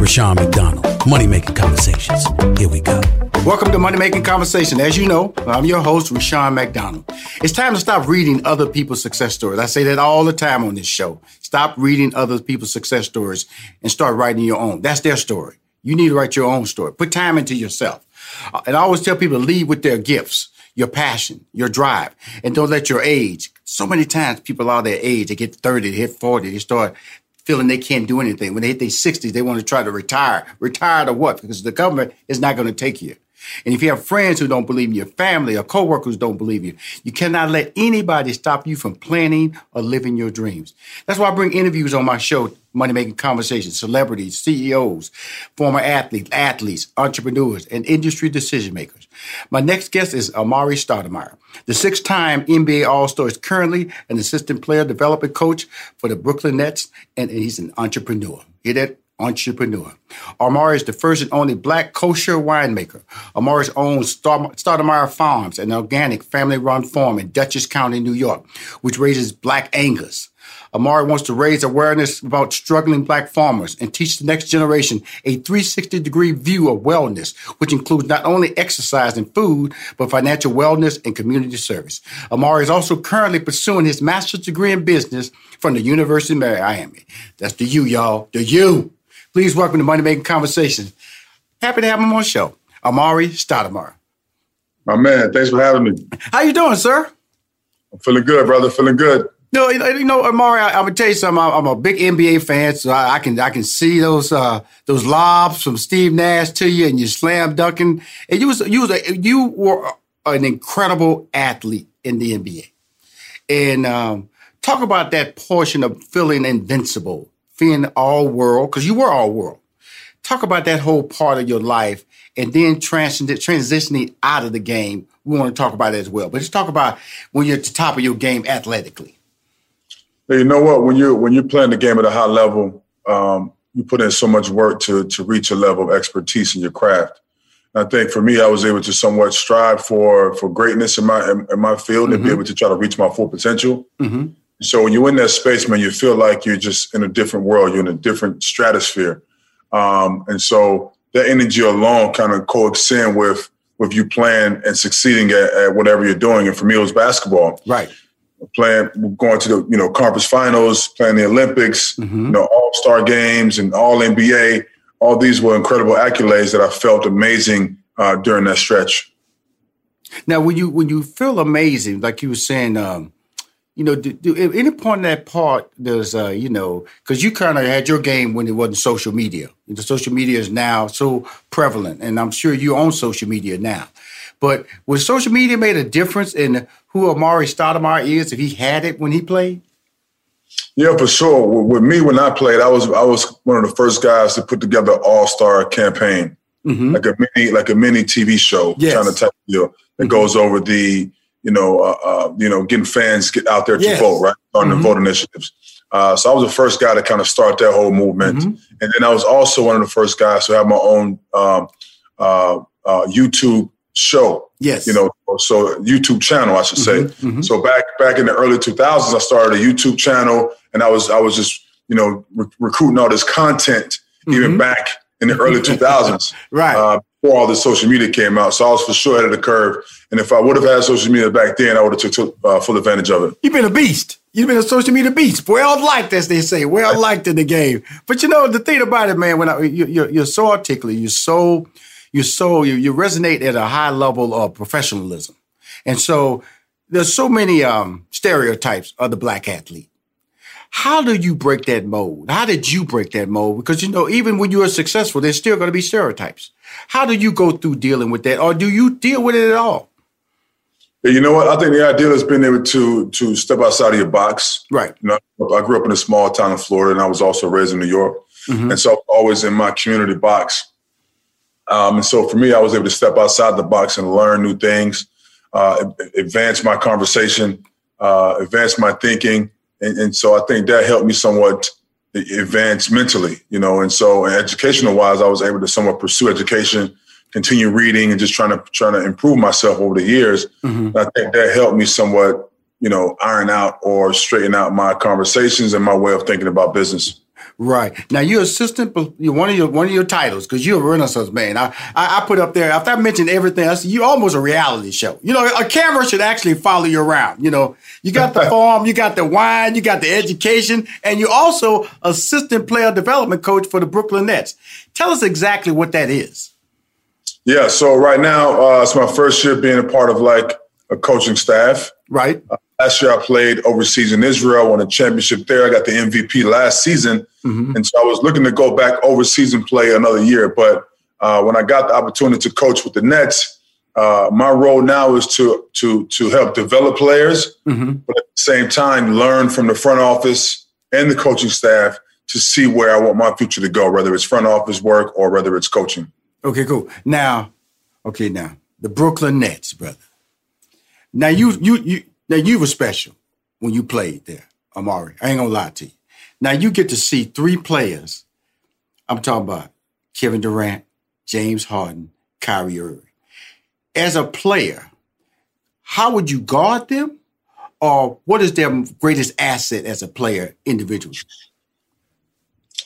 Rushion McDonald. Money Making Conversations. Here we go. Welcome to Money Making Conversation. As you know, I'm your host, Rushion McDonald. It's time to stop reading other people's success stories. I say that all the time on this show. Stop reading other people's success stories and start writing your own. That's their story. You need to write your own story. Put time into yourself. Uh, and I always tell people to lead with their gifts, your passion, your drive, and don't let your age. So many times people are their age, they get 30, they hit 40, they start feeling they can't do anything. When they hit their 60s, they want to try to retire. Retire to what? Because the government is not going to take you. And if you have friends who don't believe in your family or coworkers don't believe you, you cannot let anybody stop you from planning or living your dreams. That's why I bring interviews on my show, Money Making Conversations, celebrities, CEOs, former athletes, athletes, entrepreneurs, and industry decision makers. My next guest is Amar'e Stoudemire, the six-time NBA All-Star, is currently an assistant player development coach for the Brooklyn Nets, and he's an entrepreneur. Hear that? Entrepreneur. Amar'e is the first and only black kosher winemaker. Amar'e owns Stoudemire Farms, an organic family-run farm in Dutchess County, New York, which raises black Angus. Amar'e wants to raise awareness about struggling black farmers and teach the next generation a 360 degree view of wellness, which includes not only exercise and food, but financial wellness and community service. Amar'e is also currently pursuing his master's degree in business from the University of Miami. That's the U, y'all. The U. Please welcome to Money Making Conversations. Happy to have him on the show. Amar'e Stoudemire. My man, thanks for having me. How you doing, sir? I'm feeling good, brother. Feeling good. No, you know, Amar'e, I, am gonna tell you something. I'm, a big NBA fan, so I, I, can I can see those uh, those lobs from Steve Nash to you, and you slam dunking. And you was you was a, you were an incredible athlete in the NBA. And um, talk about that portion of feeling invincible being all world, because you were all world. Talk about that whole part of your life and then transitioning out of the game. We want to talk about it as well. But let's talk about when you're at the top of your game athletically. Hey, you know what? When you're when you're playing the game at a high level, um, you put in so much work to to reach a level of expertise in your craft. I think for me, I was able to somewhat strive for for greatness in my in, in my field mm-hmm. and be mm-hmm. able to try to reach my full potential. Mm-hmm. So when you're in that space, man, you feel like you're just in a different world. You're in a different stratosphere. Um, and so that energy alone kind of coexisting with with you playing and succeeding at, at, whatever you're doing. And for me, it was basketball. Right. Playing, going to the you know conference finals, playing the Olympics, mm-hmm. you know All Star games and All NBA. All these were incredible accolades that I felt amazing uh, during that stretch. Now, when you when you feel amazing, like you were saying, um, you know, do, do at any point in that part, there's, uh, you know, because you kind of had your game when it wasn't social media. The social media is now so prevalent, and I'm sure you own social media now. But was social media made a difference in who Amar'e Stoudemire is if he had it when he played? Yeah, for sure. With me, when I played, I was I was one of the first guys to put together All Star campaign, mm-hmm. like a mini like a mini TV show, yes. kind of type deal that mm-hmm. goes over the you know uh, uh, you know getting fans get out there to yes. vote, right, on mm-hmm. the vote initiatives. Uh, so I was the first guy to kind of start that whole movement, mm-hmm. and then I was also one of the first guys to have my own um, uh, uh, YouTube show. Yes. You know, so YouTube channel, I should say. Mm-hmm, mm-hmm. So back back in the early 2000s, I started a YouTube channel, and I was I was just you know re- recruiting all this content mm-hmm. even back in the early 2000s, right? Uh, before all the social media came out, so I was for sure ahead of the curve. And if I would have had social media back then, I would have took uh, full advantage of it. You've been a beast. You've been a social media beast, well liked, as they say, well liked in the game. But you know the thing about it, man, when I, you, you're, you're so articulate, you're so you're so you, you resonate at a high level of professionalism. And so there's so many um, stereotypes of the black athlete. How do you break that mold? How did you break that mold? Because you know, even when you are successful, there's still going to be stereotypes. How do you go through dealing with that, or do you deal with it at all? You know what? I think the ideal has been able to to step outside of your box. Right. You know, I grew up in a small town in Florida, and I was also raised in New York, mm-hmm. and so always in my community box. Um, and so for me, I was able to step outside the box and learn new things, uh, advance my conversation, uh, advance my thinking. And, and, so I think that helped me somewhat advance mentally, you know. And so educational wise, I was able to somewhat pursue education, continue reading and just trying to trying to improve myself over the years. Mm-hmm. I think that helped me somewhat, you know, iron out or straighten out my conversations and my way of thinking about business. Right now, you're assistant. You're one of your one of your titles because you're a Renaissance man. I, I, I put up there after I mentioned everything else. You almost a reality show. You know, a camera should actually follow you around. You know, you got the farm, you got the wine, you got the education, and you're also assistant player development coach for the Brooklyn Nets. Tell us exactly what that is. Yeah. So right now, uh, it's my first year being a part of like a coaching staff. Right. Uh, Last year, I played overseas in Israel, won a championship there. I got the MVP last season, mm-hmm. and so I was looking to go back overseas and play another year. But uh, when I got the opportunity to coach with the Nets, uh, my role now is to to to help develop players, mm-hmm. but at the same time, learn from the front office and the coaching staff to see where I want my future to go, whether it's front office work or whether it's coaching. Okay, cool. Now, okay, now the Brooklyn Nets, brother. Now you you you now you were special when you played there, Amar'e. I ain't gonna lie to you. Now you get to see three players. I'm talking about Kevin Durant, James Harden, Kyrie Irving. As a player, how would you guard them? Or what is their greatest asset as a player individually?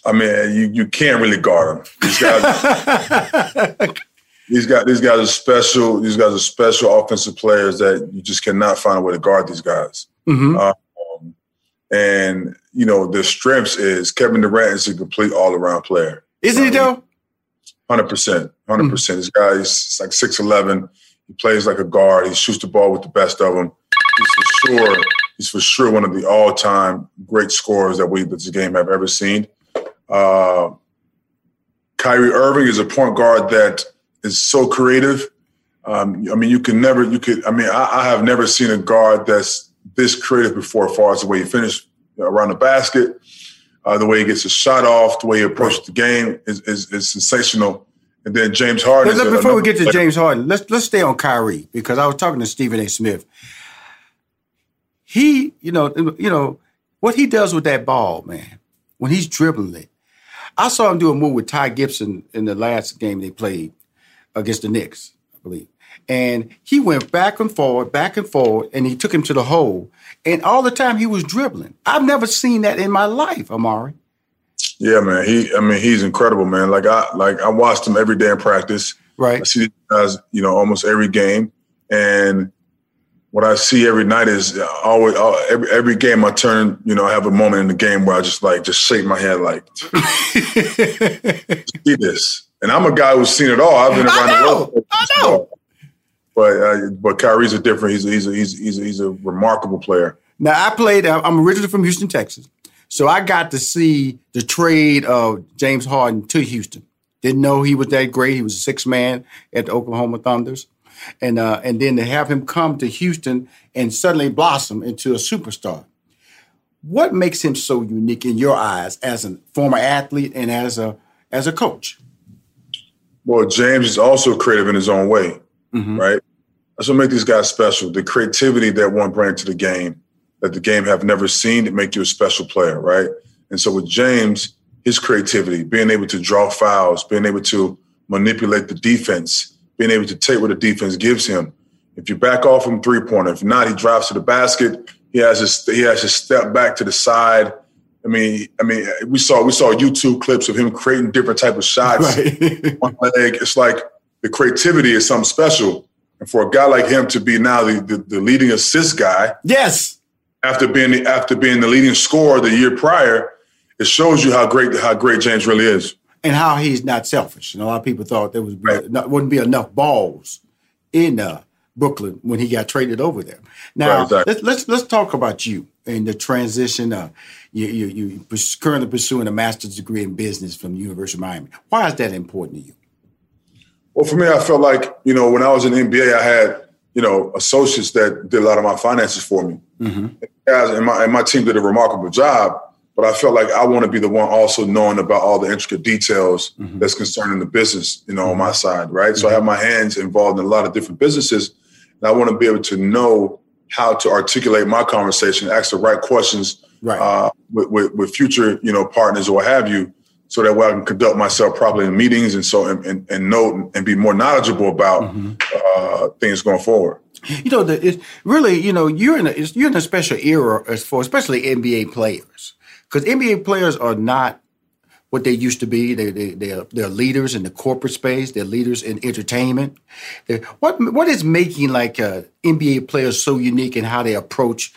I mean, you, you can't really guard them. These guys, these guys, are special. These guys are special offensive players that you just cannot find a way to guard these guys. Mm-hmm. Um, and you know, the strengths is Kevin Durant is a complete all around player. Isn't um, he though? Hundred percent, hundred percent. This guy is like six eleven. He plays like a guard. He shoots the ball with the best of them. He's for sure. He's for sure one of the all time great scorers that we that this game have ever seen. Uh, Kyrie Irving is a point guard that is so creative. Um, I mean, you can never, you could, I mean, I, I, have never seen a guard that's this creative before, as far as the way he finished around the basket, uh, the way he gets his shot off, the way he approaches the game is, is, is sensational. And then James Harden. Let, before we get to player. James Harden, let's let's stay on Kyrie because I was talking to Stephen A. Smith. He, you know, you know what he does with that ball, man. When he's dribbling it, I saw him do a move with Taj Gibson in the last game they played against the Knicks, I believe. And he went back and forward, back and forward, and he took him to the hole. And all the time he was dribbling. I've never seen that in my life, Amar'e. Yeah, man. He, I mean, he's incredible, man. Like I, like I watched him every day in practice. Right. I see these guys, you know, almost every game, and what I see every night is uh, always uh, every every game I turn, you know, I have a moment in the game where I just like just shake my head like, see this. And I'm a guy who's seen it all. I've been around the world. I know. But uh, but Kyrie's a different. He's a, he's a, he's he's a, he's a remarkable player. Now I played. I'm originally from Houston, Texas, so I got to see the trade of James Harden to Houston. Didn't know he was that great. He was a six man at the Oklahoma Thunders, and uh, and then to have him come to Houston and suddenly blossom into a superstar. What makes him so unique in your eyes as a former athlete and as a as a coach? Well, James is also creative in his own way, mm-hmm. right? That's what makes these guys special. The creativity that one brings to the game that the game have never seen to make you a special player, right? And so with James, his creativity, being able to draw fouls, being able to manipulate the defense, being able to take what the defense gives him. If you back off from three pointer, if not, he drives to the basket. He has his, he has to step back to the side. I mean, I mean, we saw we saw YouTube clips of him creating different type of shots. Right. One leg, it's like the creativity is something special. And for a guy like him to be now the, the, the leading assist guy, yes, after being after being the leading scorer the year prior, it shows you how great how great James really is, and how he's not selfish. And a lot of people thought there was right. not, wouldn't be enough balls in uh, Brooklyn when he got traded over there. Now right, exactly. let's, let's let's talk about you and the transition. Uh, you you you currently pursuing a master's degree in business from the University of Miami. Why is that important to you? Well, for me, I felt like you know when I was in NBA, I had you know associates that did a lot of my finances for me. Mm-hmm. And my and my team did a remarkable job. But I felt like I want to be the one also knowing about all the intricate details mm-hmm. that's concerning the business, you know, on my side, right? Mm-hmm. So I have my hands involved in a lot of different businesses, and I want to be able to know how to articulate my conversation, ask the right questions right. Uh, with, with, with, future, you know, partners or what have you, so that way I can conduct myself properly in meetings and so and, and, and know and be more knowledgeable about mm-hmm. uh, things going forward. You know, the, it's really, you know, you're in a you're in a special era as for especially NBA players because NBA players are not what they used to be. They they they're, they're leaders in the corporate space. They're leaders in entertainment. They're, what what is making like uh, NBA players so unique in how they approach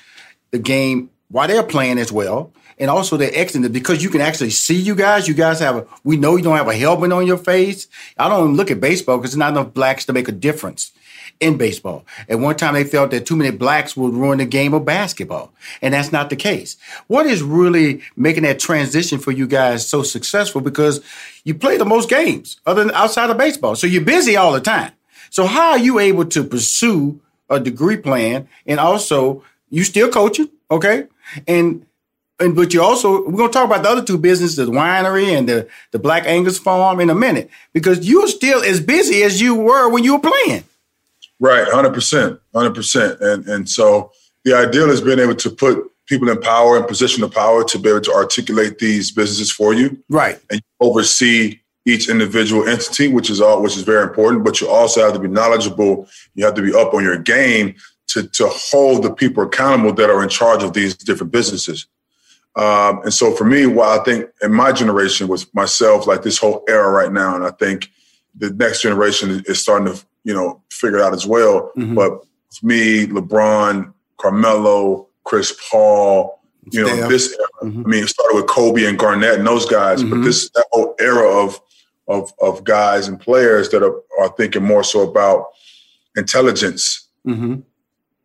the game while they're playing as well, and also they're excellent because you can actually see you guys. You guys have a. We know you don't have a helmet on your face. I don't even look at baseball because there's not enough blacks to make a difference in baseball. At one time, they felt that too many blacks would ruin the game of basketball, and that's not the case. What is really making that transition for you guys so successful? Because you play the most games other than outside of baseball, so you're busy all the time. So how are you able to pursue a degree plan and also you still coaching, okay? And and but you also we're gonna talk about the other two businesses, the winery and the the Black Angus Farm in a minute, because you're still as busy as you were when you were playing. Right, hundred percent, hundred percent, and and so the ideal is being able to put people in power and position of power to be able to articulate these businesses for you, right, and oversee each individual entity, which is all which is very important. But you also have to be knowledgeable. You have to be up on your game to to hold the people accountable that are in charge of these different businesses. Um, and so for me, what I think in my generation with myself, like this whole era right now, and I think the next generation is starting to you know, figure it out as well. Mm-hmm. But me, LeBron, Carmelo, Chris Paul, you know, Damn. this era. Mm-hmm. I mean, it started with Kobe and Garnett and those guys, mm-hmm. but this that whole era of of of guys and players that are, are thinking more so about intelligence mm-hmm.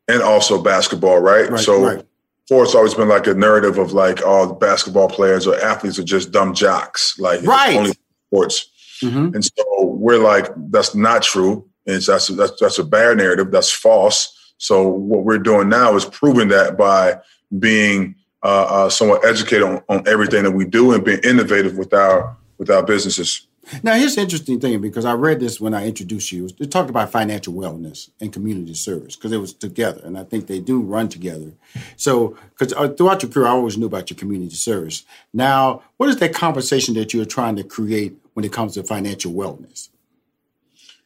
And also basketball, right? right so right. for it's always been like a narrative of like all oh, basketball players or athletes are just dumb jocks, like right. only sports. Mm-hmm. And so we're like, that's not true. And that's, that's, that's a bad narrative. That's false. So what we're doing now is proving that by being uh, uh, somewhat educated on, on everything that we do and being innovative with our with our businesses. Now, here's the interesting thing because I read this when I introduced you. It talked about financial wellness and community service because it was together, and I think they do run together. So, because uh, throughout your career, I always knew about your community service. Now, what is that conversation that you're trying to create when it comes to financial wellness?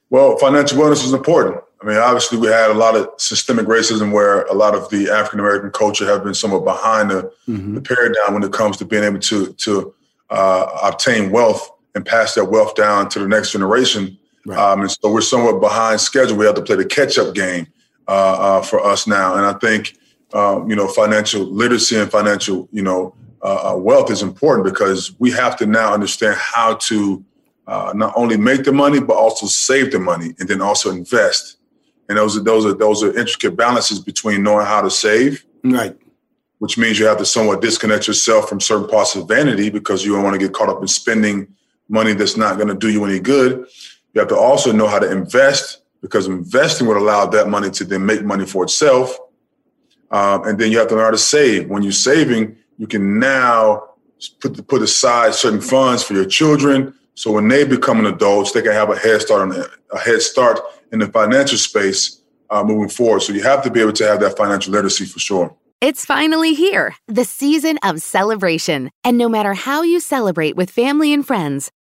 Well, financial wellness is important. I mean, obviously, we had a lot of systemic racism where a lot of the African American culture have been somewhat behind the, mm-hmm. the, paradigm when it comes to being able to to uh, obtain wealth and pass that wealth down to the next generation. Right. Um, and so we're somewhat behind schedule. We have to play the catch up game uh, uh, for us now. And I think um, you know financial literacy and financial you know uh, uh, wealth is important because we have to now understand how to uh, not only make the money but also save the money and then also invest. And those are those are those are intricate balances between knowing how to save, right, which means you have to somewhat disconnect yourself from certain parts of vanity because you don't want to get caught up in spending money that's not going to do you any good. You have to also know how to invest because investing would allow that money to then make money for itself. Um, and then you have to learn how to save. When you're saving, you can now put put aside certain funds for your children. So when they become adults, they can have a head start on a head start in the financial space uh, moving forward. So you have to be able to have that financial literacy for sure. It's finally here, the season of celebration. And no matter how you celebrate with family and friends,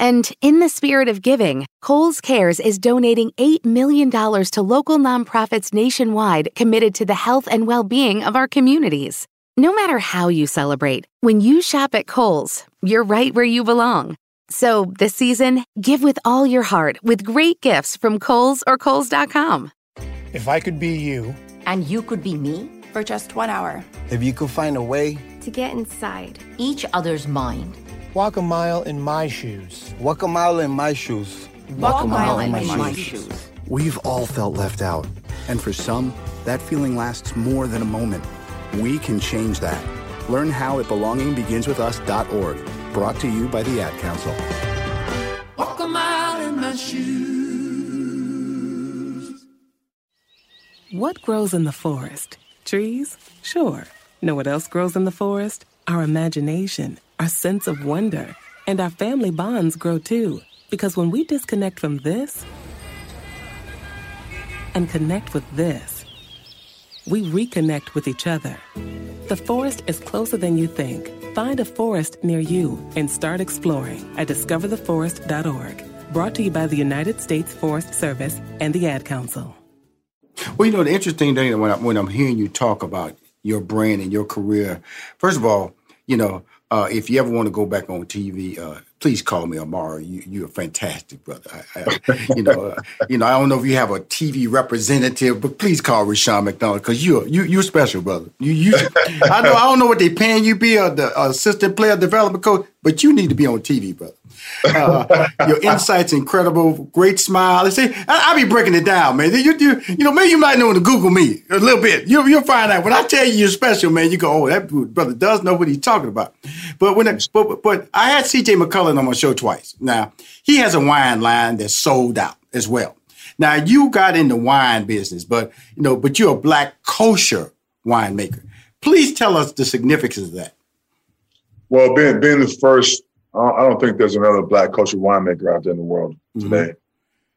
And in the spirit of giving, Kohl's Cares is donating $8 million to local nonprofits nationwide committed to the health and well being of our communities. No matter how you celebrate, when you shop at Kohl's, you're right where you belong. So this season, give with all your heart with great gifts from Kohl's or Kohl's.com. If I could be you, and you could be me for just one hour, if you could find a way to get inside each other's mind, walk a mile in my shoes, walk a mile in my shoes, walk, walk a mile, mile in, in my, my shoes. shoes. We've all felt left out, and for some, that feeling lasts more than a moment. We can change that. Learn how at belongingbeginswithus.org. Brought to you by the Ad Council. Walk a mile in my shoes. What grows in the forest? Trees? Sure. Know what else grows in the forest? Our imagination, our sense of wonder, and our family bonds grow too. Because when we disconnect from this and connect with this, we reconnect with each other. The forest is closer than you think. Find a forest near you and start exploring at discovertheforest.org. Brought to you by the United States Forest Service and the Ad Council. Well, you know, the interesting thing when, I, when I'm hearing you talk about your brand and your career, first of all, you know, uh, if you ever want to go back on TV, uh, please call me Amar'e. You, you're a fantastic, brother. I, I, you know, uh, you know. I don't know if you have a TV representative, but please call Rushion McDonald because you're you you're special, brother. You you. I know. I don't know what they paying you be a the assistant player development coach, but you need to be on TV, brother. Uh, your insight's incredible. Great smile. See, I, I be breaking it down, man. You, you, you know, maybe you might know to Google me a little bit. You, you'll find out when I tell you you're special, man. You go, oh, that brother does know what he's talking about. But when, but, but I had C.J. McCollum on my show twice. Now he has a wine line that's sold out as well. Now you got in the wine business, but you know, but you're a black kosher winemaker. Please tell us the significance of that. Well, being being the first I don't think there's another black kosher winemaker out there in the world mm-hmm. today.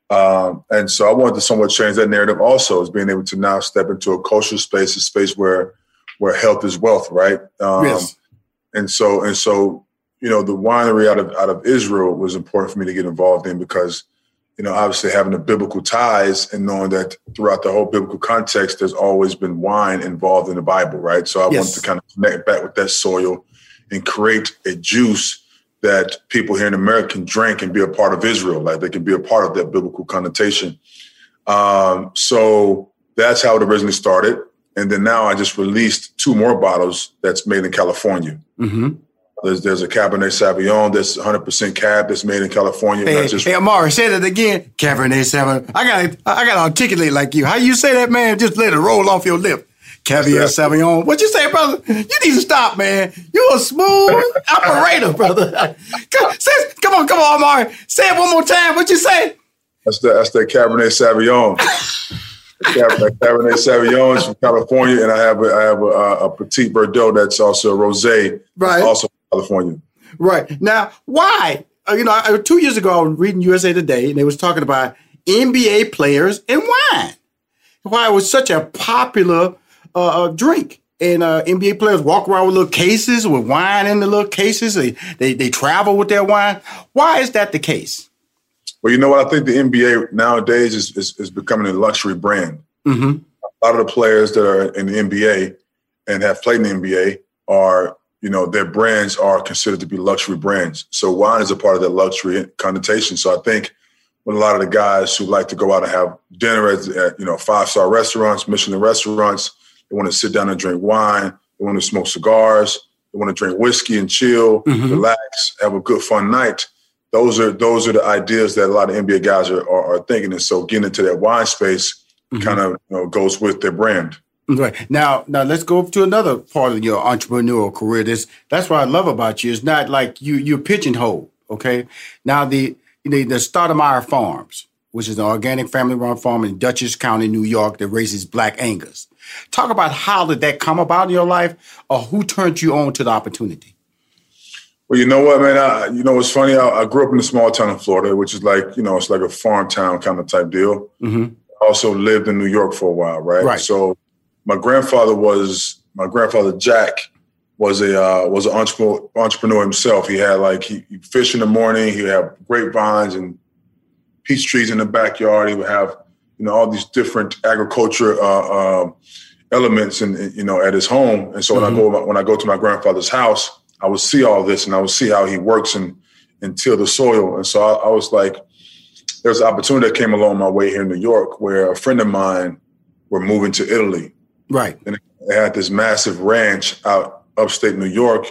Um, and so I wanted to somewhat change that narrative also as being able to now step into a cultural space, a space where where health is wealth, right? Um, yes. And so and so, you know, the winery out of out of Israel was important for me to get involved in because, you know, obviously having the biblical ties and knowing that throughout the whole biblical context, there's always been wine involved in the Bible, right? So I yes. wanted to kind of connect back with that soil and create a juice that people here in America can drink and be a part of Israel, like they can be a part of that biblical connotation. Um, so that's how it originally started. And then now I just released two more bottles that's made in California. Mm-hmm. There's, there's a Cabernet Sauvignon that's 100% Cab that's made in California. Hey, just- hey Amar'e, say that again. Cabernet Sauvignon. I got I got to articulate like you. How you say that, man? Just let it roll off your lip. Caviar Sauvignon. What you say, brother? You need to stop, man. You a smooth operator, brother. Come, say, come on, come on, Amar'e. Say it one more time. What you say? That's the that's the Cabernet Sauvignon. the Cabernet, Cabernet Sauvignon is from California, and I have a, I have a, a Petit Verdot that's also a rosé, right? Also from California. Right now, why? Uh, you know, two years ago, I was reading USA Today, and they was talking about NBA players and wine. Why it was such a popular uh, uh, drink. And uh, NBA players walk around with little cases with wine in the little cases. They, they they travel with their wine. Why is that the case? Well, you know what? I think the NBA nowadays is is, is becoming a luxury brand. Mm-hmm. A lot of the players that are in the NBA and have played in the NBA are you know, their brands are considered to be luxury brands. So wine is a part of that luxury connotation. So I think with a lot of the guys who like to go out and have dinner at, at you know five star restaurants, Michelin restaurants, they want to sit down and drink wine. They want to smoke cigars. They want to drink whiskey and chill, Mm-hmm. relax, have a good fun night. Those are those are the ideas that a lot of NBA guys are, are, are thinking. And so getting into that wine space Mm-hmm. kind of you know, goes with their brand. Right. Now, now let's go to another part of your entrepreneurial career. This that's what I love about you. It's not like you you're pigeonholed. Okay. Now the the, the Stoudemire Farms, which is an organic family-run farm in Dutchess County, New York, that raises black Angus. Talk about how did that come about in your life, or who turned you on to the opportunity? Well, you know what, man? I, you know it's funny? I, I grew up in a small town in Florida, which is like you know it's like a farm town kind of type deal. Mm-hmm. I also lived in New York for a while, right? Right. So my grandfather was my grandfather Jack was a uh, was an entrepreneur, entrepreneur himself. He had like he, he fished in the morning. He would have grapevines and peach trees in the backyard. He would have you know all these different agriculture uh, uh, elements and you know at his home. And so when I go when I go to my grandfather's house, I would see all this and I would see how he works and and till the soil. And so I, I was like, there's an opportunity that came along my way here in New York where a friend of mine were moving to Italy. Right. And they had this massive ranch out upstate New York.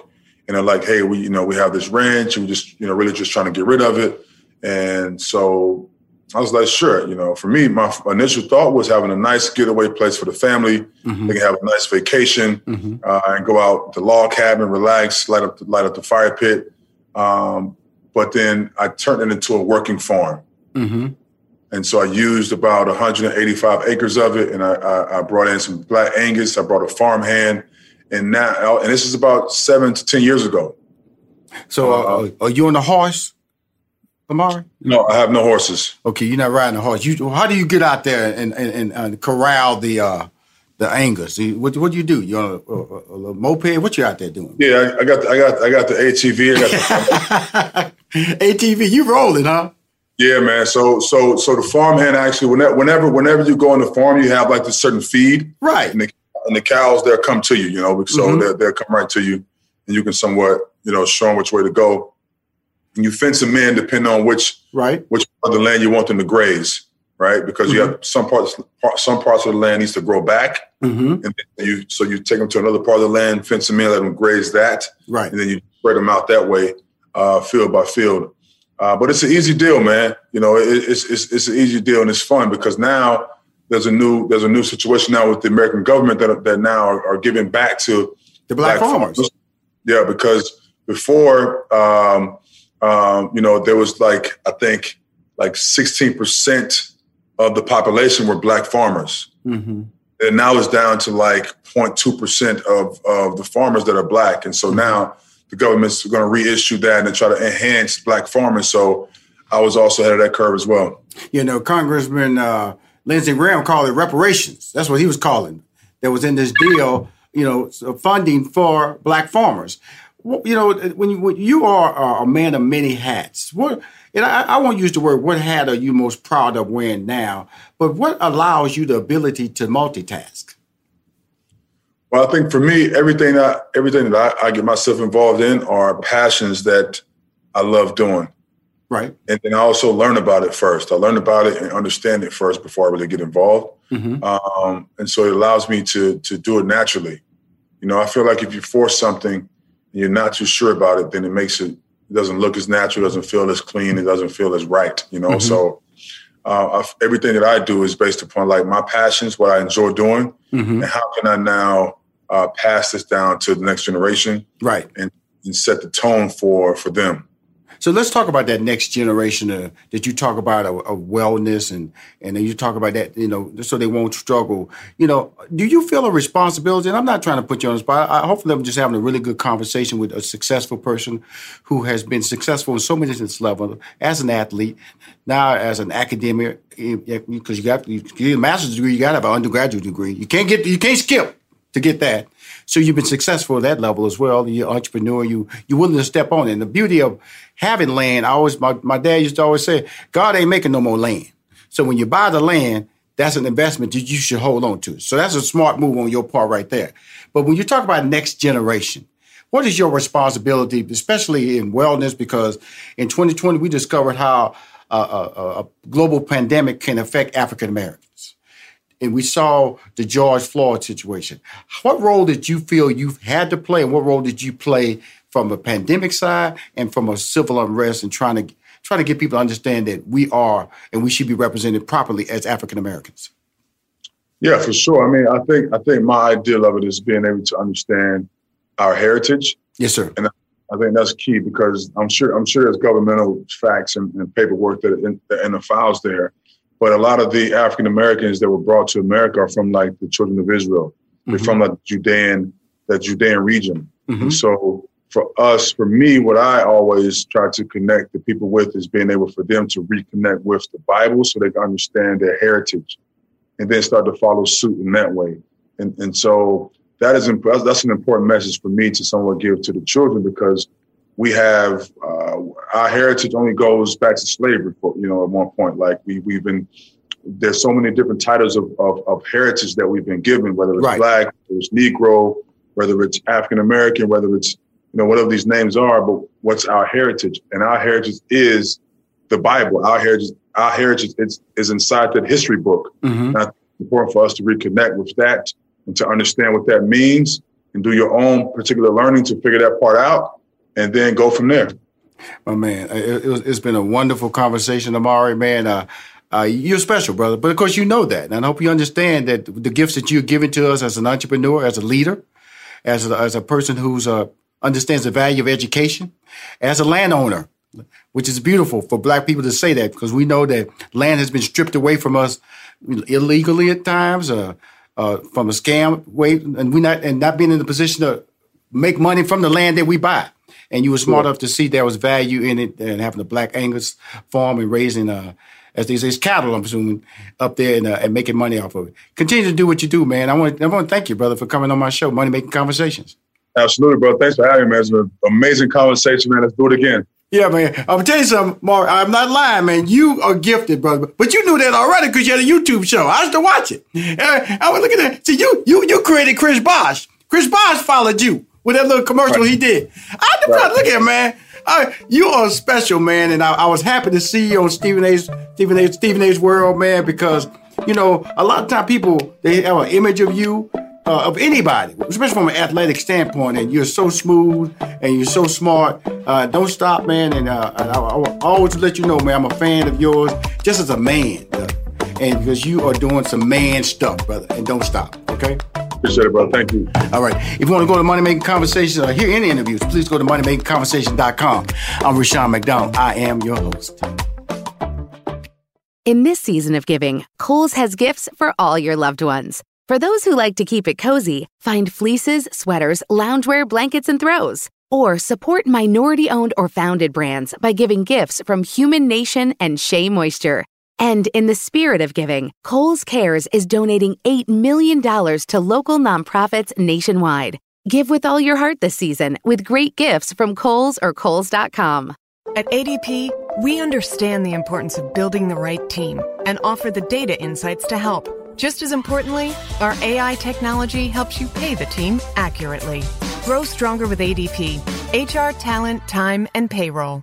And they're like, hey, we, you know, we have this ranch and we just, you know, really just trying to get rid of it. And so I was like, sure, you know, for me, my initial thought was having a nice getaway place for the family. Mm-hmm. They can have a nice vacation uh, and go out to log cabin, relax, light up, the, light up the fire pit. Um, but then I turned it into a working farm. Mm-hmm. And so I used about 185 acres of it, and I, I, I brought in some black Angus. I brought a farm hand, and now, and this is about seven to ten years ago. So, uh, are you on the horse, Amar'e? No, I have no horses. Okay, you're not riding a horse. You, how do you get out there and and, and, and corral the uh, the Angus? What what do you do? You on a, a, a, little moped? What you out there doing? Yeah, I, I got, the, I got, I got the ATV. I got the, ATV, you rolling, huh? yeah, man. So, so, so the farm hand actually, whenever, whenever, whenever you go on the farm, you have like this certain feed, right? And the, and the cows they'll come to you, you know. So Mhm. they'll, they'll come right to you, and you can somewhat, you know, show them which way to go. And you fence them in depending on which right which part of the land you want them to graze, right? Because you have some parts some parts of the land needs to grow back, Mm-hmm. and you so you take them to another part of the land, fence them in, let them graze that, Right. and then you spread them out that way, uh, field by field. Uh, but it's an easy deal, man. You know, it, it's, it's it's an easy deal and it's fun because now there's a new there's a new situation now with the American government that that now are, are giving back to The black farmers. Yeah, because before, um, um, you know, there was like I think like 16 percent of the population were black farmers Mm-hmm. and now it's down to like 0.2 percent of of the farmers that are black, and so now the government's going to reissue that and try to enhance black farmers. So I was also ahead of that curve as well. You know, Congressman uh, Lindsey Graham called it reparations. That's what he was calling. That was in this deal. You know, funding for black farmers. You know, when you, when you are a man of many hats, what and I, I won't use the word what hat are you most proud of wearing now, but what allows you the ability to multitask? Well, I think for me, everything that everything that I, I get myself involved in are passions that I love doing. Right. And then I also learn about it first. I learn about it and understand it first before I really get involved. Mm-hmm. Um, and so it allows me to to do it naturally. You know, I feel like if you force something you're not too sure about it, then it makes it it doesn't look as natural, doesn't feel as clean, it doesn't feel as right. You know, Mhm. so uh, I, everything that I do is based upon like my passions, what I enjoy doing, Mhm. and how can I now uh, pass this down to the next generation, Right. and, and set the tone for for them. So let's talk about that next generation that you talk about of, of wellness and and you talk about that you know so they won't struggle. You know, do you feel a responsibility? And I'm not trying to put you on the spot. I, hopefully, I'm just having a really good conversation with a successful person who has been successful in so many different levels as an athlete, now as an academic because you got you get a master's degree, you got to have an undergraduate degree. You can't get you can't skip to get that. So you've been successful at that level as well. You're an entrepreneur. You you're willing to step on it. And the beauty of having land, I always my, my dad used to always say, God ain't making no more land. So when you buy the land, that's an investment that you should hold on to. So that's a smart move on your part right there. But when you talk about next generation, what is your responsibility, especially in wellness? Because in 2020, we discovered how a, a, a global pandemic can affect African Americans. And we saw the George Floyd situation. What role did you feel you've had to play, and what role did you play from a pandemic side and from a civil unrest and trying to trying to get people to understand that we are and we should be represented properly as African Americans? Yeah, for sure. I mean, I think I think my ideal of it is being able to understand our heritage. Yes, sir. And I think that's key because I'm sure I'm sure there's governmental facts and, and paperwork that in, in the files there, but a lot of the African Americans that were brought to America are from like the children of Israel. They're mm-hmm. from the Judean that Judean region. Mm-hmm. So for us, for me, what I always try to connect the people with is being able for them to reconnect with the Bible so they can understand their heritage and then start to follow suit in that way. And, and so that is that's an important message for me to somewhat give to the children because we have uh, our heritage only goes back to slavery for you know at one point. Like we we've been there's so many different titles of, of, of heritage that we've been given whether it's right. black whether it's negro whether it's african american whether it's you know whatever these names are but what's our heritage? And our heritage is the bible. Our heritage our heritage is, is inside that history book. Mm-hmm. it's important for us to reconnect with that and to understand what that means and do your own particular learning to figure that part out and then go from there. My man, it, has been a wonderful conversation, Amar'e. Man, uh, uh, you're special, brother. But of course, you know that, and I hope you understand that the gifts that you're giving to us as an entrepreneur, as a leader, as a, as a person who's uh, understands the value of education, as a landowner, which is beautiful for Black people to say that because we know that land has been stripped away from us illegally at times. Uh, uh, from a scam way, and we not and not being in the position to make money from the land that we buy. And you were smart sure. enough to see there was value in it, and having a black Angus farm and raising, uh, as they say, cattle. I'm assuming up there and, uh, and making money off of it. Continue to do what you do, man. I want I want to thank you, brother, for coming on my show, Money Making Conversations. Absolutely, bro. Thanks for having me, man. It's an amazing conversation, man. Let's do it again. Yeah, man. I'm gonna tell you something, Mark. I'm not lying, man. You are gifted, brother. But you knew that already because you had a YouTube show. I used to watch it. I was looking at. See, you you you created Chris Bosh. Chris Bosh followed you with that little commercial right. he did. I right. look at man. I, you are special, man, and I, I, was happy to see you on Stephen A's Stephen A's Stephen A's World, man, because you know a lot of time people they have an image of you uh, of anybody, especially from an athletic standpoint. And you're so smooth and you're so smart. Uh, don't stop, man. And, uh, I, I, I, always let you know, man, I'm a fan of yours just as a man. and because you are doing some man stuff, brother. And don't stop, okay? Appreciate it, bro. Thank you. All right. If you want to go to Money Making Conversations or hear any interviews, please go to moneymakingconversation.com. I'm Rushion McDonald. I am your host. In this season of giving, Kohl's has gifts for all your loved ones. For those who like to keep it cozy, find fleeces, sweaters, loungewear, blankets, and throws. Or support minority owned or founded brands by giving gifts from Human Nation and Shea Moisture. And in the spirit of giving, Kohl's Cares is donating $8 million to local nonprofits nationwide. Give with all your heart this season with great gifts from Kohl's or Kohl's.com. At ADP, we understand the importance of building the right team and offer the data insights to help. Just as importantly, our AI technology helps you pay the team accurately. Grow stronger with ADP HR, talent, time, and payroll.